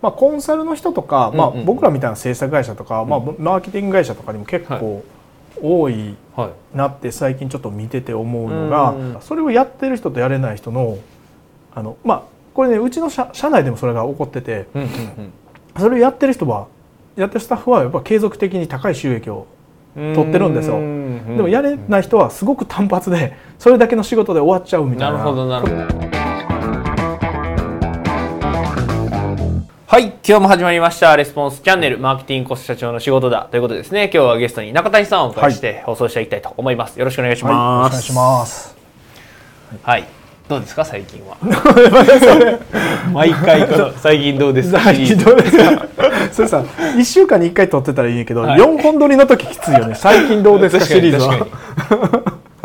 まあ、コンサルの人とか、まあ僕らみたいな制作会社とか、まあ、マーケティング会社とかにも結構多いはい。なって最近ちょっと見てて思うのが、うんそれをやってる人とやれない人のあのまあこれねうちの社社内でもそれが起こっててそれをやってる人はやってるスタッフはやっぱ継続的に高い収益をうん取ってるんですよ。うん。でもやれない人はすごく単発でそれだけの仕事で終わっちゃうみたいな。なるほどなるほどはい今日も始まりました。レスポンスチャンネルマーケティングコス社長の仕事だ。ということでですね今日はゲストに中谷さんをお迎えして放送していきたいと思います、よろしくお願いしはい、おます、願いします。はい。どうですか最近は？毎回この最近どうですか？最近どうですか？それさ1週間に1回撮ってたらいいけど、はい。4本撮りの時きついよね。最近どうですか？シリーズは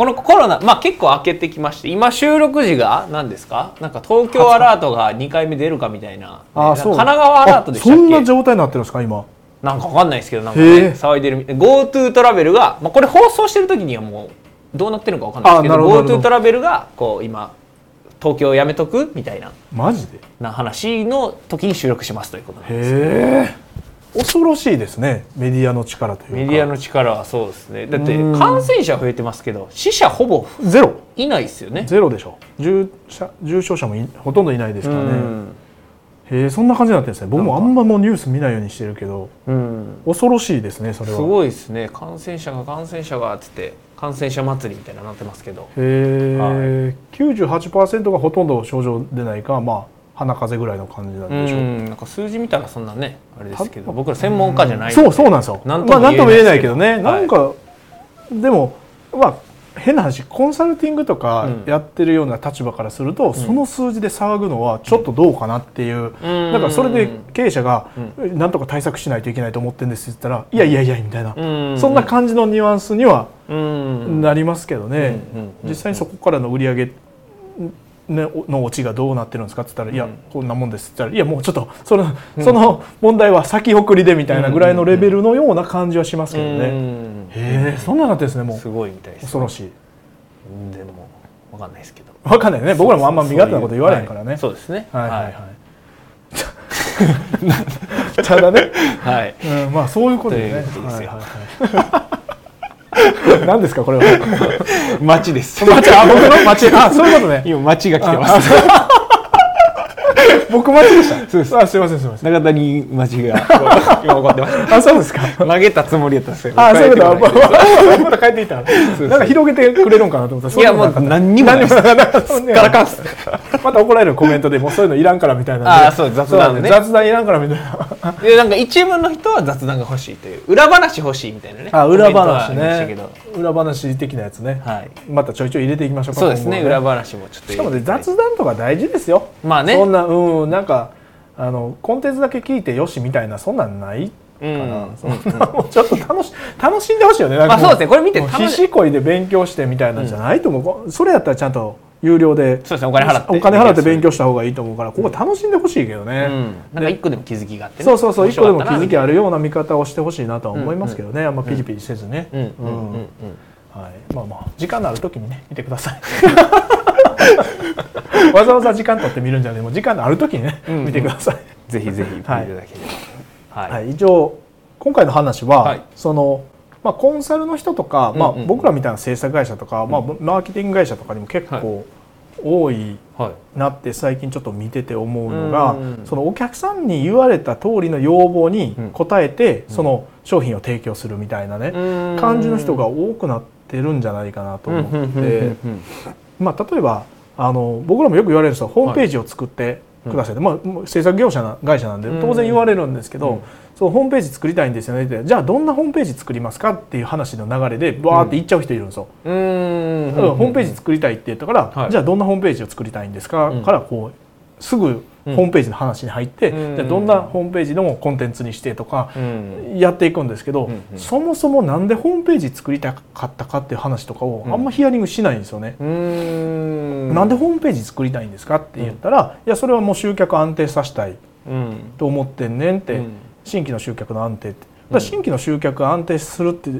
このコロナ、まあ、結構開けてきまして今収録時が何ですか？なんか東京アラートが2回目出るかみたいな。あそう。神奈川アラートでしたっあそんなけ状態になってるんですか今？なんかわかんないですけどなんか、ね、騒いでるみ GoTo トラベルが、まあ、これ放送してる時にはもうどうなってるのかわかんないですけどど GoTo ど。トラベルがこう今東京やめとく？みたいな。マジで？な話の時に収録しますということでへえ恐ろしいですねメディアの力というか。メディアの力はそうですね。だってうん。感染者増えてますけど死者ほぼゼロ。いないですよね。ゼロでしょ。重者重症者もいほとんどいないですからね、うん。へえそんな感じになってるんですね。僕もあんまもうニュース見ないようにしてるけどうん。恐ろしいですねそれすはごいですね。感染者が感染者がっつって感染者祭りみたいなのなってますけど。へえ、98%がほとんど症状出ないかまあ鼻風邪ぐらいの感じなんうでしょう、んなんか数字見たらそんなねあれですけどた僕ら専門家じゃないそうそうなんですよ。なんまあなんとも言えないけどね、はい。なんかでもまあ変な話コンサルティングとかうん。やってるような立場からすると、その数字で騒ぐのはちょっとどうかなっていう、うん。だからそれで経営者がなんとか対策しないといけないと思ってるんですって言ったら、いやいやいやみたいな、うん。そんな感じのニュアンスにはうん。なりますけどね、うんうんうん実際にそこからの売り上げねのオチがどうなってるんですか？って言ったら「いやうんこんなもんです」って言ったら「いやもうちょっとその,、その問題は先送りで」みたいなぐらいのレベルのような感じはしますけどね。うん。へえそんなになってですねもう。すごいみたいです。恐ろしい。うんでもわかんないですけど。わかんないね。僕らもあんま身勝手なこと言われへんからね。そうですね。はいはいはい。ただね、はい。うん、まあそういうことでね。ということですよ。はいはいはい 何ですかこれは。街です町あ僕の？町あそういうことね。今街が来てまあす 僕町でした？そうですあすいませんすいません。中谷町が 今怒ってましあそうですか。た曲げたつもりやったんですよあそういうことまた帰っていった。なんか広げてくれるんかなと思ったら。いやもう何にもないです何にもなからかんっすまた怒られるコメントでもうそういうのいらんからみたいな。あーそう雑談ね雑談いらんからみたいな。でなんか一部の人は雑談が欲しいという裏話欲しいみたいなねあ裏話ね。ど。裏話的なやつね。はい。またちょいちょい入れていきましょうか。そうですね裏今後は話もちょっとしかもね雑談とか大事ですよ。まあね。そんなうんなんかあのコンテンツだけ聞いてよしみたいなそんなんないうんかな、うん。そんなもうちょっと楽し楽しんでほしいよね。なんかもまあそうですねこれ見てもう楽しこいで勉強してみたいなんじゃないと思う、それやったらちゃんと有料で。そうですね。お金払ってお金払って勉強した方がいいと思うからここ楽しんでほしいけどね、うん。なんか一個でも気づきがあってね。そうそうそう。一個でも気づきあるるような見方をしてほしいなとは思いますけどね、あんまピリピリせずね、うんうんうんうん。はい、まあまあ時間のある時にね見てください。わざわざ時間取って見るんじゃなくてもう時間のある時にね、うんうん。見てください。ぜひぜひ見ていただければ。はい、はい、一応今回の話は、はい。そのまあ、コンサルの人とか、まあ僕らみたいな制作会社とか、まあ、マーケティング会社とかにも結構多いはい。なって最近ちょっと見てて思うのが、うんそのお客さんに言われた通りの要望に応えて、その商品を提供するみたいなね、感じの人が多くなってるんじゃないかなと思って、まあ、例えばあの僕らもよく言われるんですよ。ホームページを作ってくださいって、まあ、制作業者な会社なんでうん。当然言われるんですけど、うん。そのホームページ作りたいんですよね。ってじゃあどんなホームページ作りますかっていう話の流れでバーって言っちゃう人いるんですよ。うん。ホームページ作りたいって言ったから、はい。じゃあどんなホームページを作りたいんですか、うん。からこうすぐホームページの話に入って、うん。じゃあどんなホームページのコンテンツにしてとかうん。やっていくんですけど、うんうん。そもそもなんでホームページ作りたかったかっていう話とかをあんまヒアリングしないんですよね。うん。なんでホームページ作りたいんですかって言ったら、いやそれはもう集客安定させたいうん。と思ってんねんって、うん。新規の集客の安定って。だ新規の集客安定するって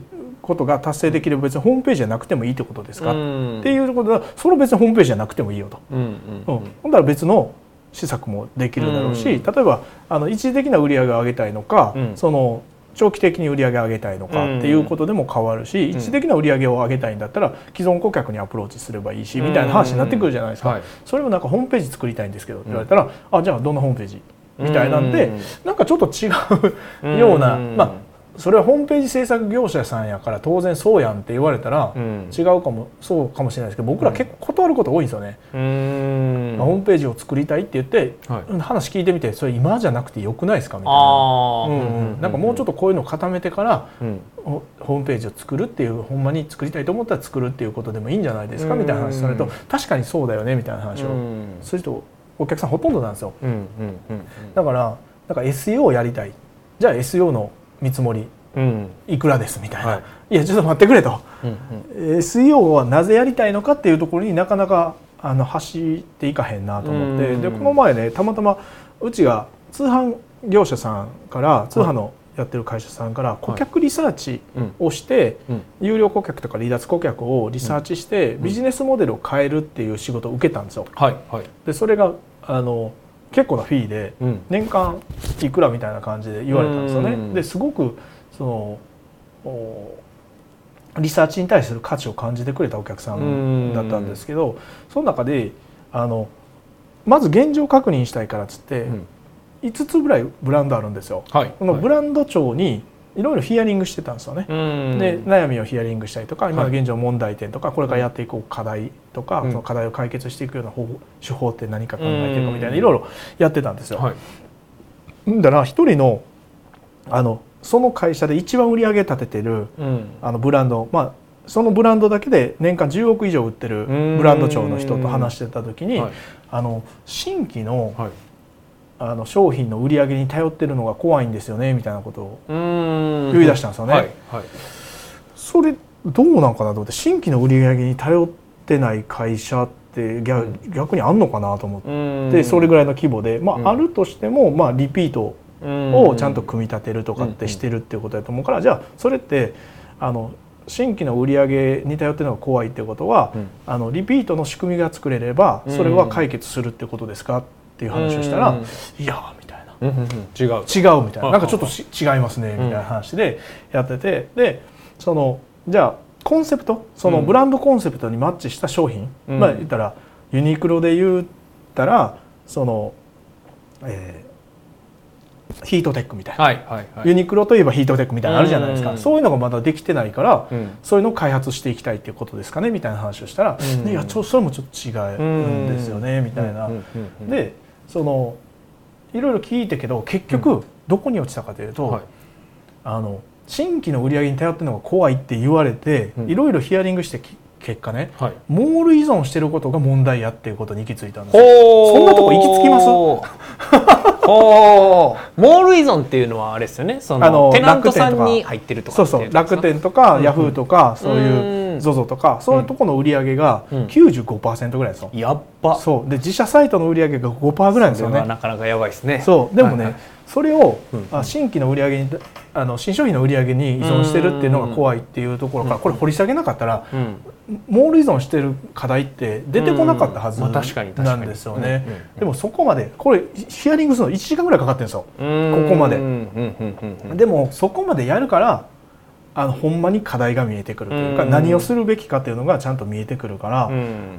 ことが達成できれば別にホームページじゃなくてもいいってことですか、うんっていうことでそれは別にホームページじゃなくてもいいよと、うんうん。うん。ほんだら別の施策もできるだろうし、例えばあの一時的な売り上げを上げたいのか、その長期的に売り上げを上げたいのかっていうことでも変わるし、一時的な売り上げを上げたいんだったら既存顧客にアプローチすればいいしみたいな話になってくるじゃないですか、それもなんかホームページ作りたいんですけどって言われたら、あじゃあどんなホームページみたいなんで、なんかちょっと違うような、まあそれはホームページ制作業者さんやから当然そうやんって言われたら違うかも、そうかもしれないですけど僕ら結構断ること多いんですよね。まあ、ホームページを作りたいって言って、はい、話聞いてみてそれ今じゃなくてよくないですかみたいな、なんかもうちょっとこういうのを固めてから、うん、ホームページを作るっていうほんまに作りたいと思ったら作るっていうことでもいいんじゃないですかみたいな話されると確かにそうだよねみたいな話を。する人お客さんほとんどなんですよ。だからなんか SEO をやりたい。じゃあ SEO の見積もり。いくらですみたいな、はい、いやちょっと待ってくれと、うんうん、SEO はなぜやりたいのかっていうところになかなかあの走っていかへんなと思って。でこの前ねたまたまうちが通販業者さんから通販のやってる会社さんから顧客リサーチをして、有料顧客とか離脱顧客をリサーチしてビジネスモデルを変えるっていう仕事を受けたんですよ。はい。はい、でそれがあの結構なフィーで年間いくらみたいな感じで言われたんですよね。ですごくそのリサーチに対する価値を感じてくれたお客さんだったんですけどその中であのまず現状確認したいからっつって、5つぐらいブランドあるんですよ。はい、このブランド長にいろいろヒアリングしてたんですよね。で悩みをヒアリングしたりとか今の現状問題点とかこれからやっていこう課題とか、その課題を解決していくような方法手法って何か考えてるかみたいないろいろやってたんですよ。はい、だから一人のあのその会社で一番売り上げ立ててる、うん、あのブランドまあそのブランドだけで年間10億以上売ってるブランド長の人と話してた時に、はい、あの新規のはい、あの商品の売り上げに頼ってるのが怖いんですよねみたいなことを言い出したんですよね。はい、それどうなんかなと思って新規の売り上げに頼ってない会社って逆にあんのかなと思ってそれぐらいの規模で、まあ、あるとしても、まあ、リピートをちゃんと組み立てるとかってしてるっていうことだと思うからじゃあそれってあの新規の売り上げに頼ってるのが怖いっていうことは、あのリピートの仕組みが作れればそれは解決するってことですか？っていう話をしたら、いやみたいな、違う違うみたいな。なんかちょっと違いますねみたいな話でやってて。でそのじゃあコンセプト？そのブランドコンセプトにマッチした商品、まあ言ったらユニクロで言ったらその、えー、ヒートテックみたいな、はいはいはい、ユニクロといえばヒートテックみたいなのあるじゃないですか、そういうのがまだできてないから、うん、そういうのを開発していきたいっていうことですかねみたいな話をしたら、うん、いやちょそれもちょっと違うんですよね、みたいな。でそのいろいろ聞いたけど結局どこに落ちたかというと、はい、あの新規の売り上げに頼ってるのが怖いって言われていろいろヒアリングして結果ね、はい、モール依存してることが問題やっていうことに行き着いたんですよ。そんなとこ行き着きます？モール依存っていうのはあれですよね。そのテナントさんに入ってるとかそうそう。楽天とかヤフーとか、そういう ZOZO とかそういうとこの売り上げが95%ぐらいですよ、やっぱそう。で自社サイトの売り上げが5%ぐらいですよね。なかなかやばいですね。そう。でもね、はいはい。それを、うん、新規の売り上げにあの新商品の売り上げに依存してるっていうのが怖いっていうところからこれ掘り下げなかったら、うん、モール依存してる課題って出てこなかったはずなんですよね。でもそこまでこれヒアリングするの1時間ぐらいかかってるんですよ。ここまで。でもそこまでやるからあのほんまに課題が見えてくるというか、何をするべきかっていうのがちゃんと見えてくるから、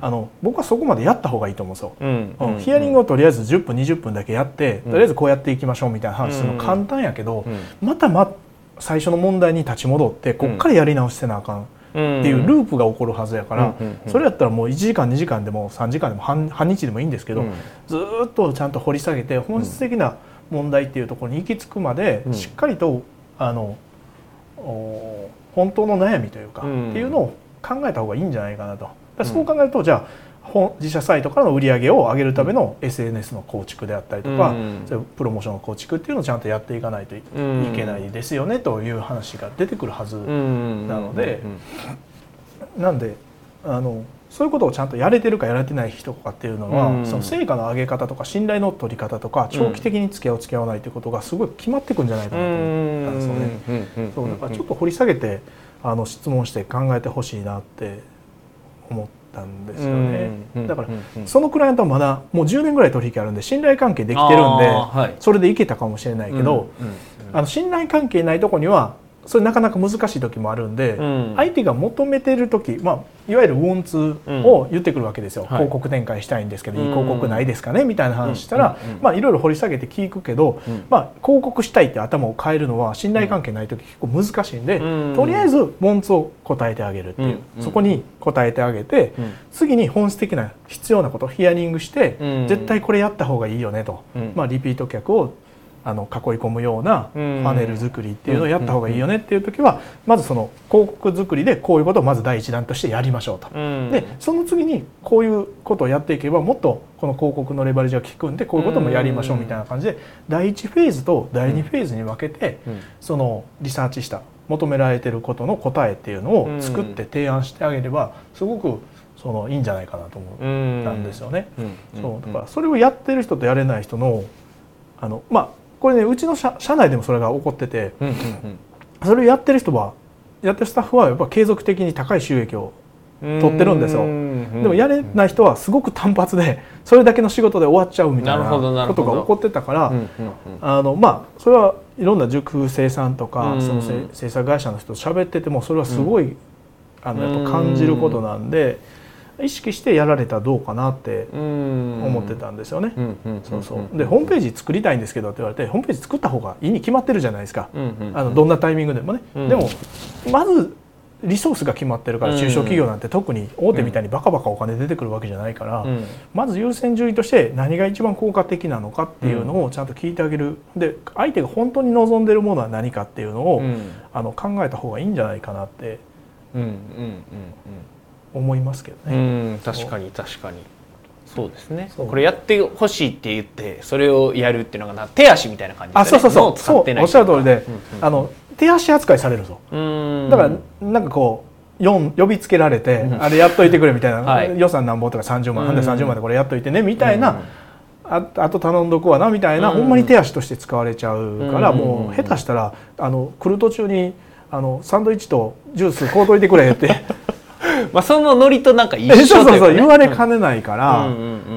あの僕はそこまでやった方がいいと思うんですよ。うん。ヒアリングをとりあえず10分20分だけやってとりあえずこうやっていきましょうみたいな話するの簡単やけど、またま最初の問題に立ち戻ってこっからやり直してなあかん。っていうループが起こるはずやからそれやったらもう1時間2時間でも3時間でも半日でもいいんですけどずっとちゃんと掘り下げて本質的な問題っていうところに行き着くまでしっかりとあの本当の悩みというか、っていうのを考えた方がいいんじゃないかなと。そう考えるとじゃあ自社サイトからの売り上げを上げるための SNS の構築であったりとか、うん、プロモーションの構築っていうのをちゃんとやっていかないといけないですよねという話が出てくるはずなので、なんであのそういうことをちゃんとやれてるかやれてない人とかっていうのは、うん、その成果の上げ方とか信頼の取り方とか長期的に付き合う付き合わないということがすごい決まってくんじゃないかなと思ったんですよね。そうだからちょっと掘り下げてあの質問して考えてほしいなって思ったんですよね、だからそのクライアントはまだもう10年ぐらい取引あるんで信頼関係できてるんで、はい、それでいけたかもしれないけど、あの信頼関係ないとこにはそれなかなか難しい時もあるんで、うん、相手が求めてる時、まあ、いわゆるウォンツを言ってくるわけですよ、うん、広告展開したいんですけど、はい、いい広告ないですかねみたいな話したら、うん、まあ、いろいろ掘り下げて聞くけど、まあ、広告したいって頭を変えるのは信頼関係ない時結構難しいんで、とりあえずウォンツを答えてあげるっていう、そこに答えてあげて、次に本質的な必要なことヒアリングして、絶対これやった方がいいよねと、まあ、リピート客をあの囲い込むようなパネル作りっていうのをやった方がいいよねっていう時はまずその広告作りでこういうことをまず第一弾としてやりましょうと。でその次にこういうことをやっていけばもっとこの広告のレバレージが効くんでこういうこともやりましょうみたいな感じで第1フェーズと第2フェーズに分けてそのリサーチした求められてることの答えっていうのを作って提案してあげればすごくそのいいんじゃないかなと思ったんですよね。そう。だからそれをやってる人とやれない人のあのまあこれねうちの社社内でもそれが起こってて、うんうんうん、それをやってる人はやってるスタッフはやっぱ継続的に高い収益を取ってるんですよ。でもやれない人はすごく単発でそれだけの仕事で終わっちゃうみたいなことが起こってたからあのまあそれはいろんな塾生さんとかその制作会社の人と喋っててもそれはすごいあのやっぱ感じることなんで。意識してやられたらどうかなって思ってたんですよね。そうそう。でホームページ作りたいんですけどって言われてホームページ作った方がいいに決まってるじゃないですか、あのどんなタイミングでもね。でもまずリソースが決まってるから中小企業なんて特に大手みたいにバカバカお金出てくるわけじゃないから、まず優先順位として何が一番効果的なのかっていうのをちゃんと聞いてあげる。で相手が本当に望んでるものは何かっていうのを、あの考えた方がいいんじゃないかなって。うんうんうんうん思いますけどね。確かに確かに。そうですね。これやってほしいって言ってそれをやるっていうのが手足みたいな感じで、ね、あそうそうそう。そうおっしゃる通りで、うんうん、あの手足扱いされるぞ。だからなんかこう呼びつけられて、あれやっといてくれみたいな、はい、予算なんぼとか30万、うん、で30万でこれやっといてねみたいな、ああと頼んどくわなみたいな、ほんまに手足として使われちゃうから、もう下手したらあの来る途中にあのサンドイッチとジュース買うといてくれってまあそのノリとなんか一緒、ね、そうそうそう言われかねないから、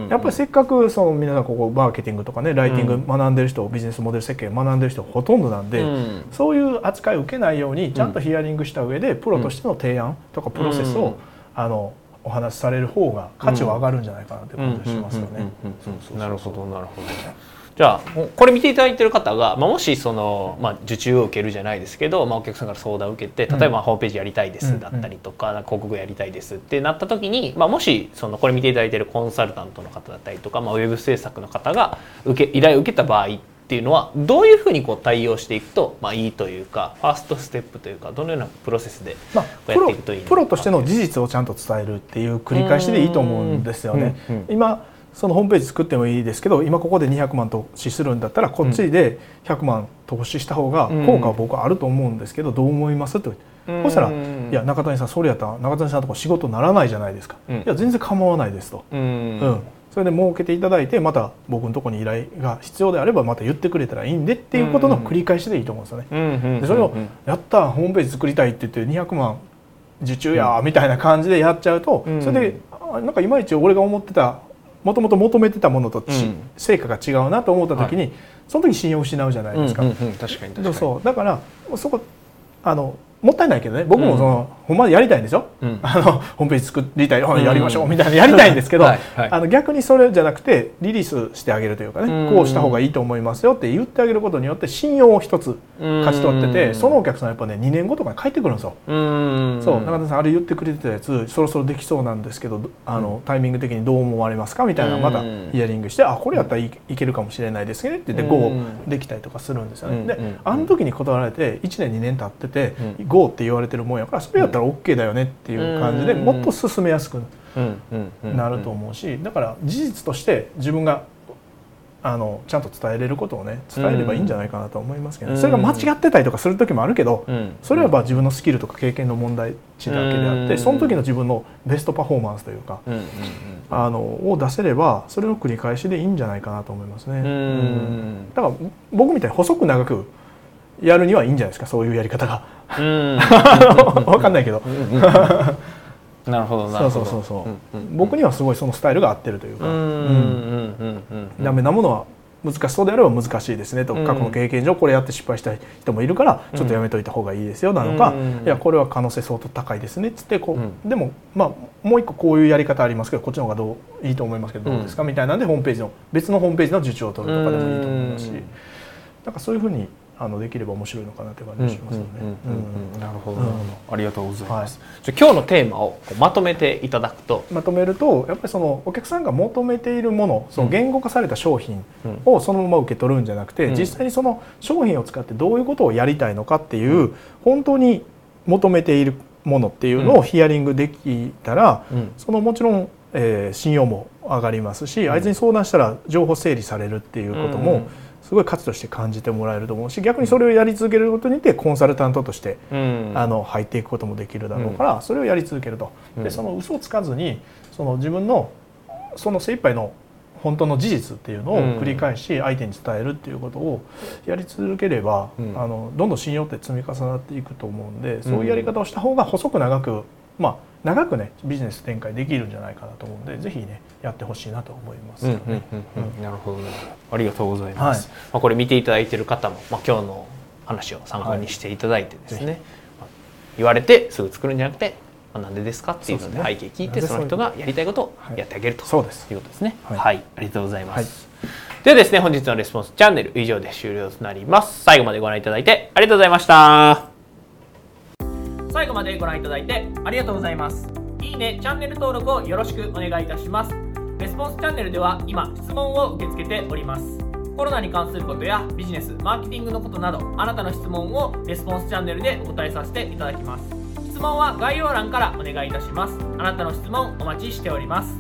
やっぱりせっかくその皆さんここマーケティングとかねライティング学んでる人、ビジネスモデル設計学んでる人ほとんどなんで、うん、そういう扱いを受けないようにちゃんとヒアリングした上でプロとしての提案とかプロセスを、あのお話しされる方が価値は上がるんじゃないかなって感じしますよね。なるほどなるほど。じゃあこれ見ていただいてる方が、まあ、もしその、まあ、受注を受けるじゃないですけど、まあ、お客さんから相談を受けて例えばホームページやりたいですだったりとか,、広告やりたいですってなった時に、まあ、もしそのこれ見ていただいてるコンサルタントの方だったりとか、まあ、ウェブ制作の方が受け依頼を受けた場合っていうのはどういうふうにこう対応していくと、まあ、いいというかファーストステップというかどのようなプロセスでやっていくといいのか、まあ、プロとしての事実をちゃんと伝えるっていう繰り返しでいいと思うんですよね。今そのホームページ作ってもいいですけど今ここで200万投資するんだったらこっちで100万投資した方が効果は僕はあると思うんですけどどう思います？ってそしたら「いや中谷さんそれやったら中谷さんとこ仕事ならないじゃないですか」いや全然構わないですと」うん。それで設けていただいてまた僕のとこに依頼が必要であればまた言ってくれたらいいんでっていうことの繰り返しでいいと思うんですよね。でそれを「やったホームページ作りたい」って言って200万受注やみたいな感じでやっちゃうとそれでなんかいまいち俺が思ってたもともと求めてたものと、うん、成果が違うなと思った時に、はい、その時信用を失うじゃないですか。確かにそう。だからそこあのもったいないけどね。僕もその、うん、ほんまやりたいんですよ、うん、あのホームページ作りたいやりましょうみたいなやりたいんですけどはい、あの逆にそれじゃなくてリリースしてあげるというかねこうした方がいいと思いますよって言ってあげることによって信用を一つ勝ち取っててそのお客さんやっぱね2年後とかに帰ってくるんですよ。そう。中田さんあれ言ってくれてたやつそろそろできそうなんですけどあのタイミング的にどう思われますかみたいなまたヒアリングしてあこれやったらいけるかもしれないですねって言って GO できたりとかするんですよね。であの時に断られて1年2年経ってて GO って言われてるもんやからそれやったら OK だよねっていう感じでもっと進めやすくなると思うしだから事実として自分があのちゃんと伝えれることをね伝えればいいんじゃないかなと思いますけど、それが間違ってたりとかする時もあるけど、それはまあ自分のスキルとか経験の問題値だけであって、その時の自分のベストパフォーマンスというか、あのを出せればそれの繰り返しでいいんじゃないかなと思いますね。だから僕みたいに細く長くやるにはいいんじゃないですかそういうやり方が。分かんないけど。なるほどなるほど。そうそうそうそう、うんうん、僕にはすごいそのスタイルが合ってるというか。ダメなものは難しそうであれば難しいですねと、過去の経験上これやって失敗した人もいるからちょっとやめといた方がいいですよなのか、いやこれは可能性相当高いですね。っつってこう、でもまあもう一個こういうやり方ありますけどこっちの方がどういいと思いますけどどうですか、みたいなんでホームページの別のホームページの受注を取るとかでもいいと思いますし、なんかそういうふうにあのできれば面白いのかなという感じがしますよね。なるほど、ありがとうございます。はい、じゃ今日のテーマをまとめていただくと、まとめるとやっぱりそのお客さんが求めているもの、その言語化された商品をそのまま受け取るんじゃなくて、うん、実際にその商品を使ってどういうことをやりたいのかっていう、うん、本当に求めているものっていうのをヒアリングできたら、うん、そのもちろん、えー、信用も上がりますし、あいつに相談したら情報整理されるっていうことも、すごい価値として感じてもらえると思うし逆にそれをやり続けることによってコンサルタントとして、うん、あの入っていくこともできるだろうから、それをやり続けると。でその嘘をつかずにその自分のその精一杯の本当の事実っていうのを繰り返し相手に伝えるっていうことをやり続ければ、うん、あのどんどん信用って積み重なっていくと思うんでそういうやり方をした方が細く長くまあ長くねビジネス展開できるんじゃないかなと思うんでぜひねやってほしいなと思います、ね、なるほど、ね、ありがとうございます、はい、まあ、これ見ていただいている方も、まあ、今日の話を参考にしていただいてですね、はい、言われてすぐ作るんじゃなくて、まあ、なんでですかっていうので背景聞いてその人がやりたいことをやってあげると、はい、いうことですね。はい、はい、ありがとうございます、ではですね本日のレスポンスチャンネル以上で終了となります。最後までご覧いただいてありがとうございました最後までご覧いただいてありがとうございます。いいね、チャンネル登録をよろしくお願いいたします。レスポンスチャンネルでは今、質問を受け付けております。コロナに関することやビジネス、マーケティングのことなど、あなたの質問をレスポンスチャンネルでお答えさせていただきます。質問は概要欄からお願いいたします。あなたの質問お待ちしております。